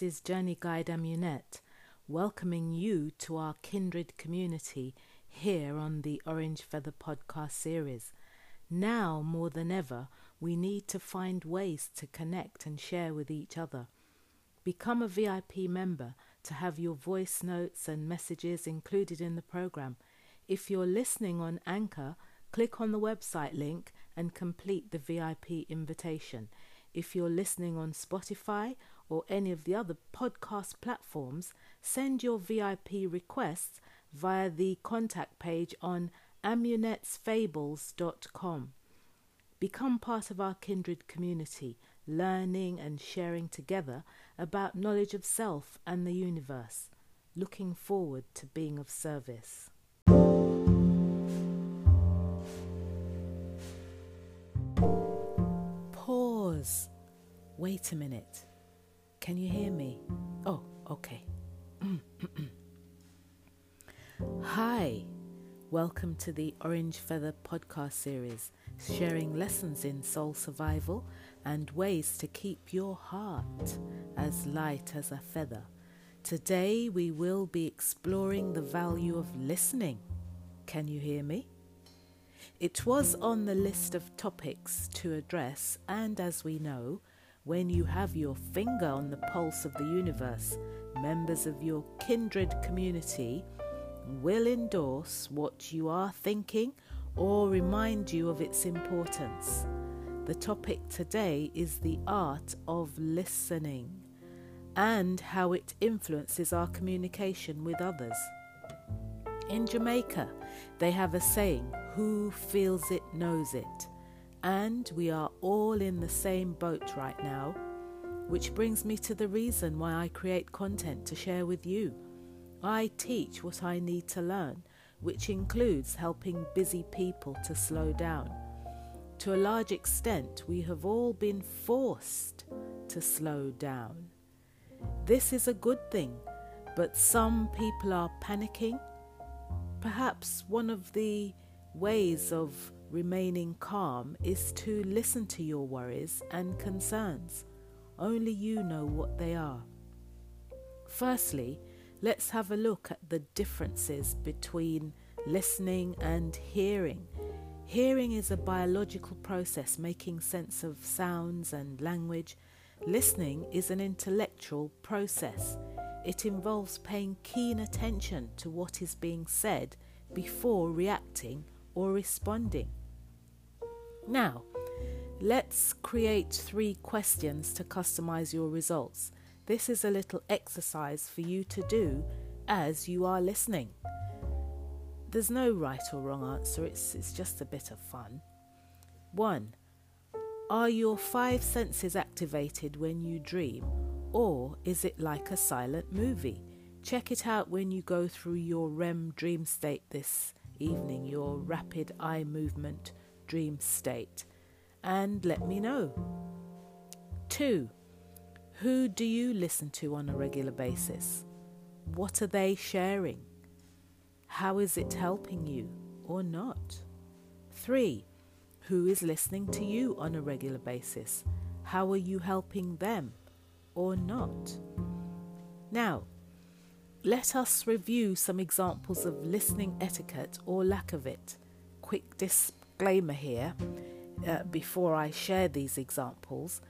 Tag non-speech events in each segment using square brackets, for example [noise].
Is Journey Guide Amunet, welcoming you to our kindred community here on the Orange Feather podcast series. Now more than ever, we need to find ways to connect and share with each other. Become a VIP member to have your voice notes and messages included in the program. If you're listening on Anchor, click on the website link and complete the VIP invitation. If you're listening on Spotify or any of the other podcast platforms, send your VIP requests via the contact page on amunetsfables.com. Become part of our kindred community, learning and sharing together about knowledge of self and the universe. Looking forward to being of service. Pause. Wait a minute. Can you hear me? Oh, okay. [clears throat] Hi. Welcome to the Orange Feather podcast series, sharing lessons in soul survival and ways to keep your heart as light as a feather. Today we will be exploring the value of listening. Can you hear me? It was on the list of topics to address, and as we know, when you have your finger on the pulse of the universe, members of your kindred community will endorse what you are thinking or remind you of its importance. The topic today is the art of listening and how it influences our communication with others. In Jamaica, they have a saying, Who feels it knows it. And we are all in the same boat right now, which brings me to the reason why I create content to share with you. I teach what I need to learn, which includes helping busy people to slow down. To a large extent, we have all been forced to slow down. This is a good thing, but some people are panicking. Perhaps one of the ways of remaining calm is to listen to your worries and concerns. Only you know what they are. Firstly, let's have a look at the differences between listening and hearing. Hearing is a biological process making sense of sounds and language. Listening is an intellectual process. It involves paying keen attention to what is being said before reacting or responding. Now, let's create three questions to customize your results. This is a little exercise for you to do as you are listening. There's no right or wrong answer, it's, it's just a bit of fun. 1. Are your five senses activated when you dream, or is it like a silent movie? Check it out when you go through your REM dream state this evening, your rapid eye movement dream state, and let me know. 2. Who do you listen to on a regular basis? What are they sharing? How is it helping you or not? 3. Who is listening to you on a regular basis? How are you helping them or not? Now, let us review some examples of listening etiquette or lack of it. Quick disclaimer here uh, before I share these examples.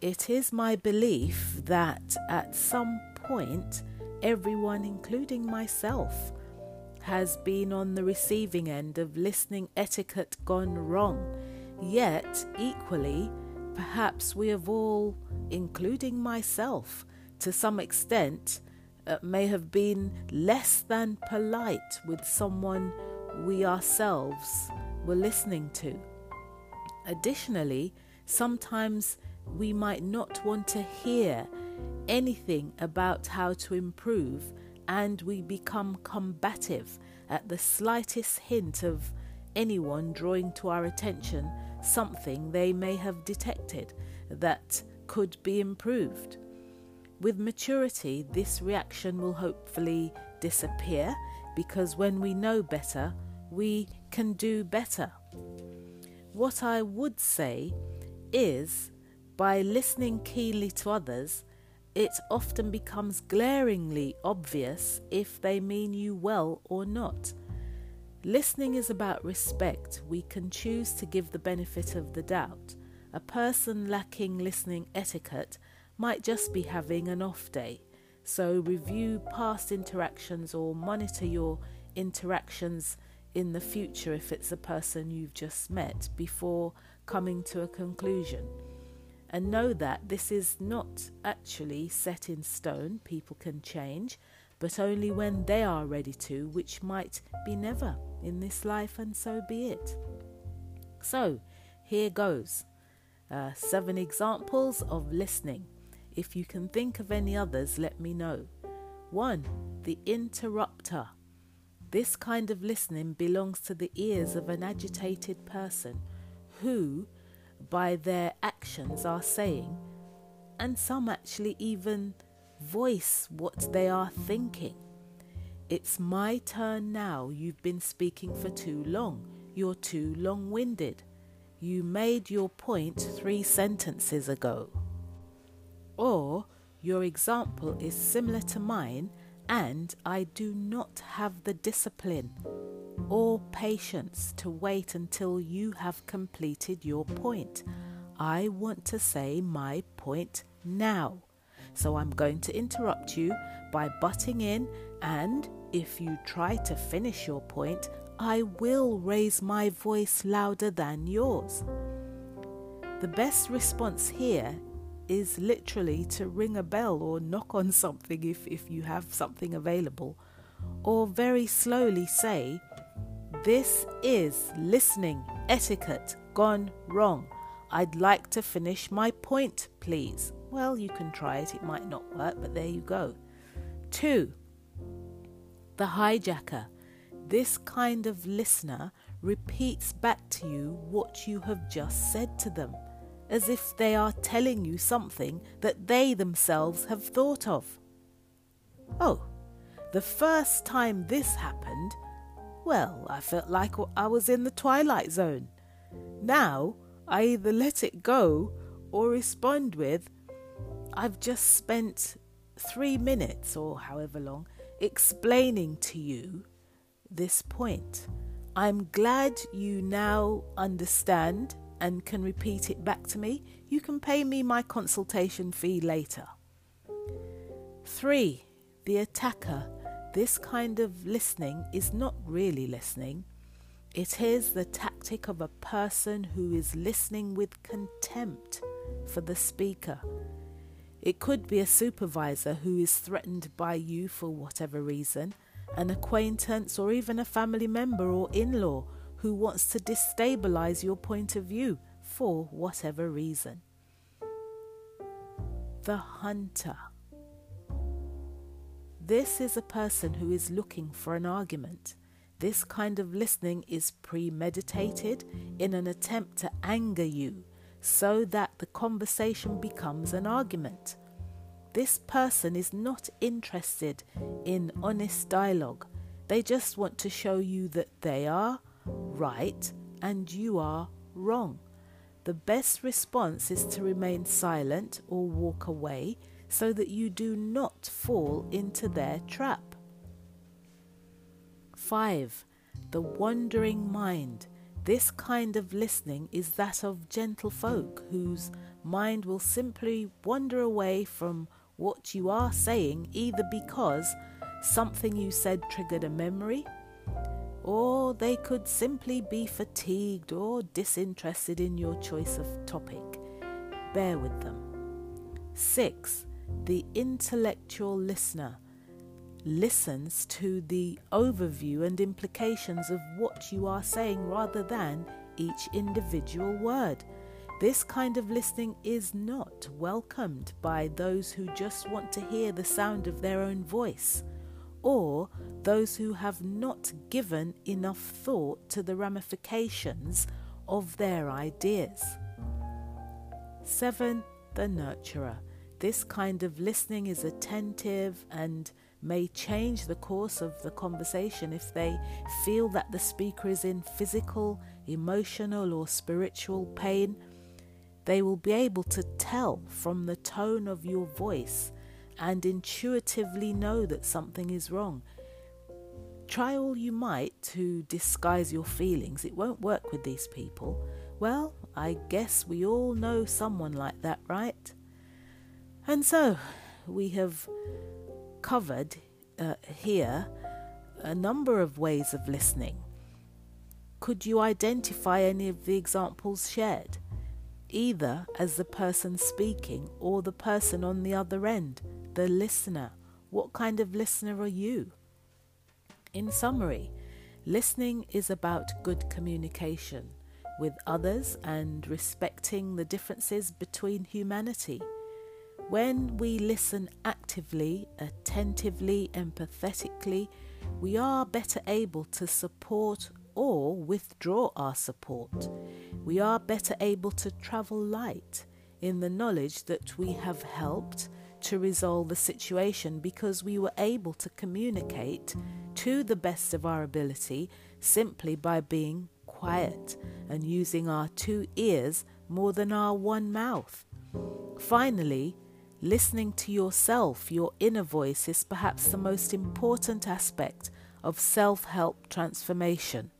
It is my belief that at some point, everyone, including myself, has been on the receiving end of listening etiquette gone wrong. Yet, equally, perhaps we have all, including myself, to some extent, uh, may have been less than polite with someone we ourselves were listening to. Additionally, sometimes we might not want to hear anything about how to improve, and we become combative at the slightest hint of anyone drawing to our attention something they may have detected that could be improved. With maturity, this reaction will hopefully disappear because when we know better, we can do better. What I would say is by listening keenly to others, it often becomes glaringly obvious if they mean you well or not. Listening is about respect. We can choose to give the benefit of the doubt. A person lacking listening etiquette might just be having an off day. So, review past interactions or monitor your interactions in the future if it's a person you've just met before coming to a conclusion. And know that this is not actually set in stone, people can change, but only when they are ready to, which might be never in this life, and so be it. So, here goes uh, seven examples of listening. If you can think of any others, let me know. 1. The interrupter. This kind of listening belongs to the ears of an agitated person who, by their actions, are saying, and some actually even voice what they are thinking. It's my turn now. You've been speaking for too long. You're too long winded. You made your point three sentences ago. Or your example is similar to mine, and I do not have the discipline or patience to wait until you have completed your point. I want to say my point now. So I'm going to interrupt you by butting in, and if you try to finish your point, I will raise my voice louder than yours. The best response here is literally to ring a bell or knock on something if, if you have something available, or very slowly say, This is listening etiquette gone wrong. I'd like to finish my point, please. Well, you can try it, it might not work, but there you go. Two, the hijacker. This kind of listener repeats back to you what you have just said to them as if they are telling you something that they themselves have thought of. Oh, the first time this happened, well, I felt like I was in the twilight zone. Now, I either let it go or respond with, I've just spent three minutes or however long explaining to you this point. I'm glad you now understand and can repeat it back to me, you can pay me my consultation fee later. 3. The attacker. This kind of listening is not really listening. It is the tactic of a person who is listening with contempt for the speaker. It could be a supervisor who is threatened by you for whatever reason, an acquaintance, or even a family member or in law who wants to destabilize your point of view for whatever reason. The hunter. This is a person who is looking for an argument. This kind of listening is premeditated in an attempt to anger you so that the conversation becomes an argument. This person is not interested in honest dialogue. They just want to show you that they are right and you are wrong. The best response is to remain silent or walk away so that you do not fall into their trap. 5. The wandering mind. This kind of listening is that of gentlefolk whose mind will simply wander away from what you are saying either because something you said triggered a memory or they could simply be fatigued or disinterested in your choice of topic. Bear with them. 6. The intellectual listener listens to the overview and implications of what you are saying rather than each individual word. This kind of listening is not welcomed by those who just want to hear the sound of their own voice or those who have not given enough thought to the ramifications of their ideas. 7. The nurturer. This kind of listening is attentive and may change the course of the conversation if they feel that the speaker is in physical, emotional, or spiritual pain. They will be able to tell from the tone of your voice and intuitively know that something is wrong. Try all you might to disguise your feelings, it won't work with these people. Well, I guess we all know someone like that, right? And so, we have covered uh, here a number of ways of listening. Could you identify any of the examples shared, either as the person speaking or the person on the other end, the listener? What kind of listener are you? In summary, listening is about good communication with others and respecting the differences between humanity. When we listen actively, attentively, empathetically, we are better able to support or withdraw our support. We are better able to travel light in the knowledge that we have helped to resolve the situation because we were able to communicate to the best of our ability simply by being quiet and using our two ears more than our one mouth. Finally, listening to yourself, your inner voice, is perhaps the most important aspect of self help transformation.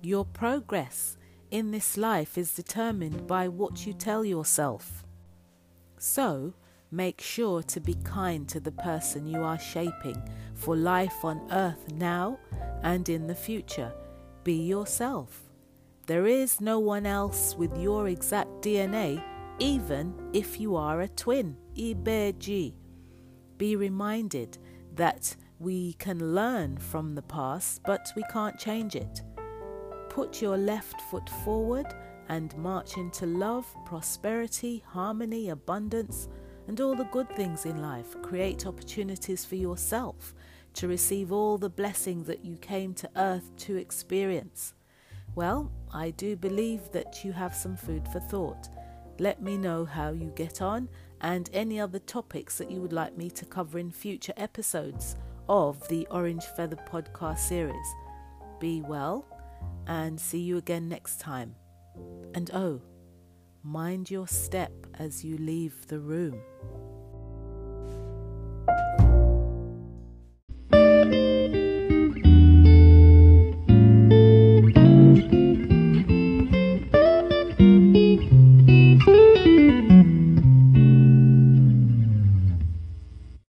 Your progress in this life is determined by what you tell yourself. So, make sure to be kind to the person you are shaping for life on earth now and in the future. Be yourself. There is no one else with your exact DNA, even if you are a twin. Ibeji. Be reminded that we can learn from the past, but we can't change it. Put your left foot forward and march into love, prosperity, harmony, abundance, and all the good things in life. Create opportunities for yourself to receive all the blessings that you came to earth to experience. Well, I do believe that you have some food for thought. Let me know how you get on and any other topics that you would like me to cover in future episodes of the Orange Feather podcast series. Be well and see you again next time. And oh, mind your step as you leave the room.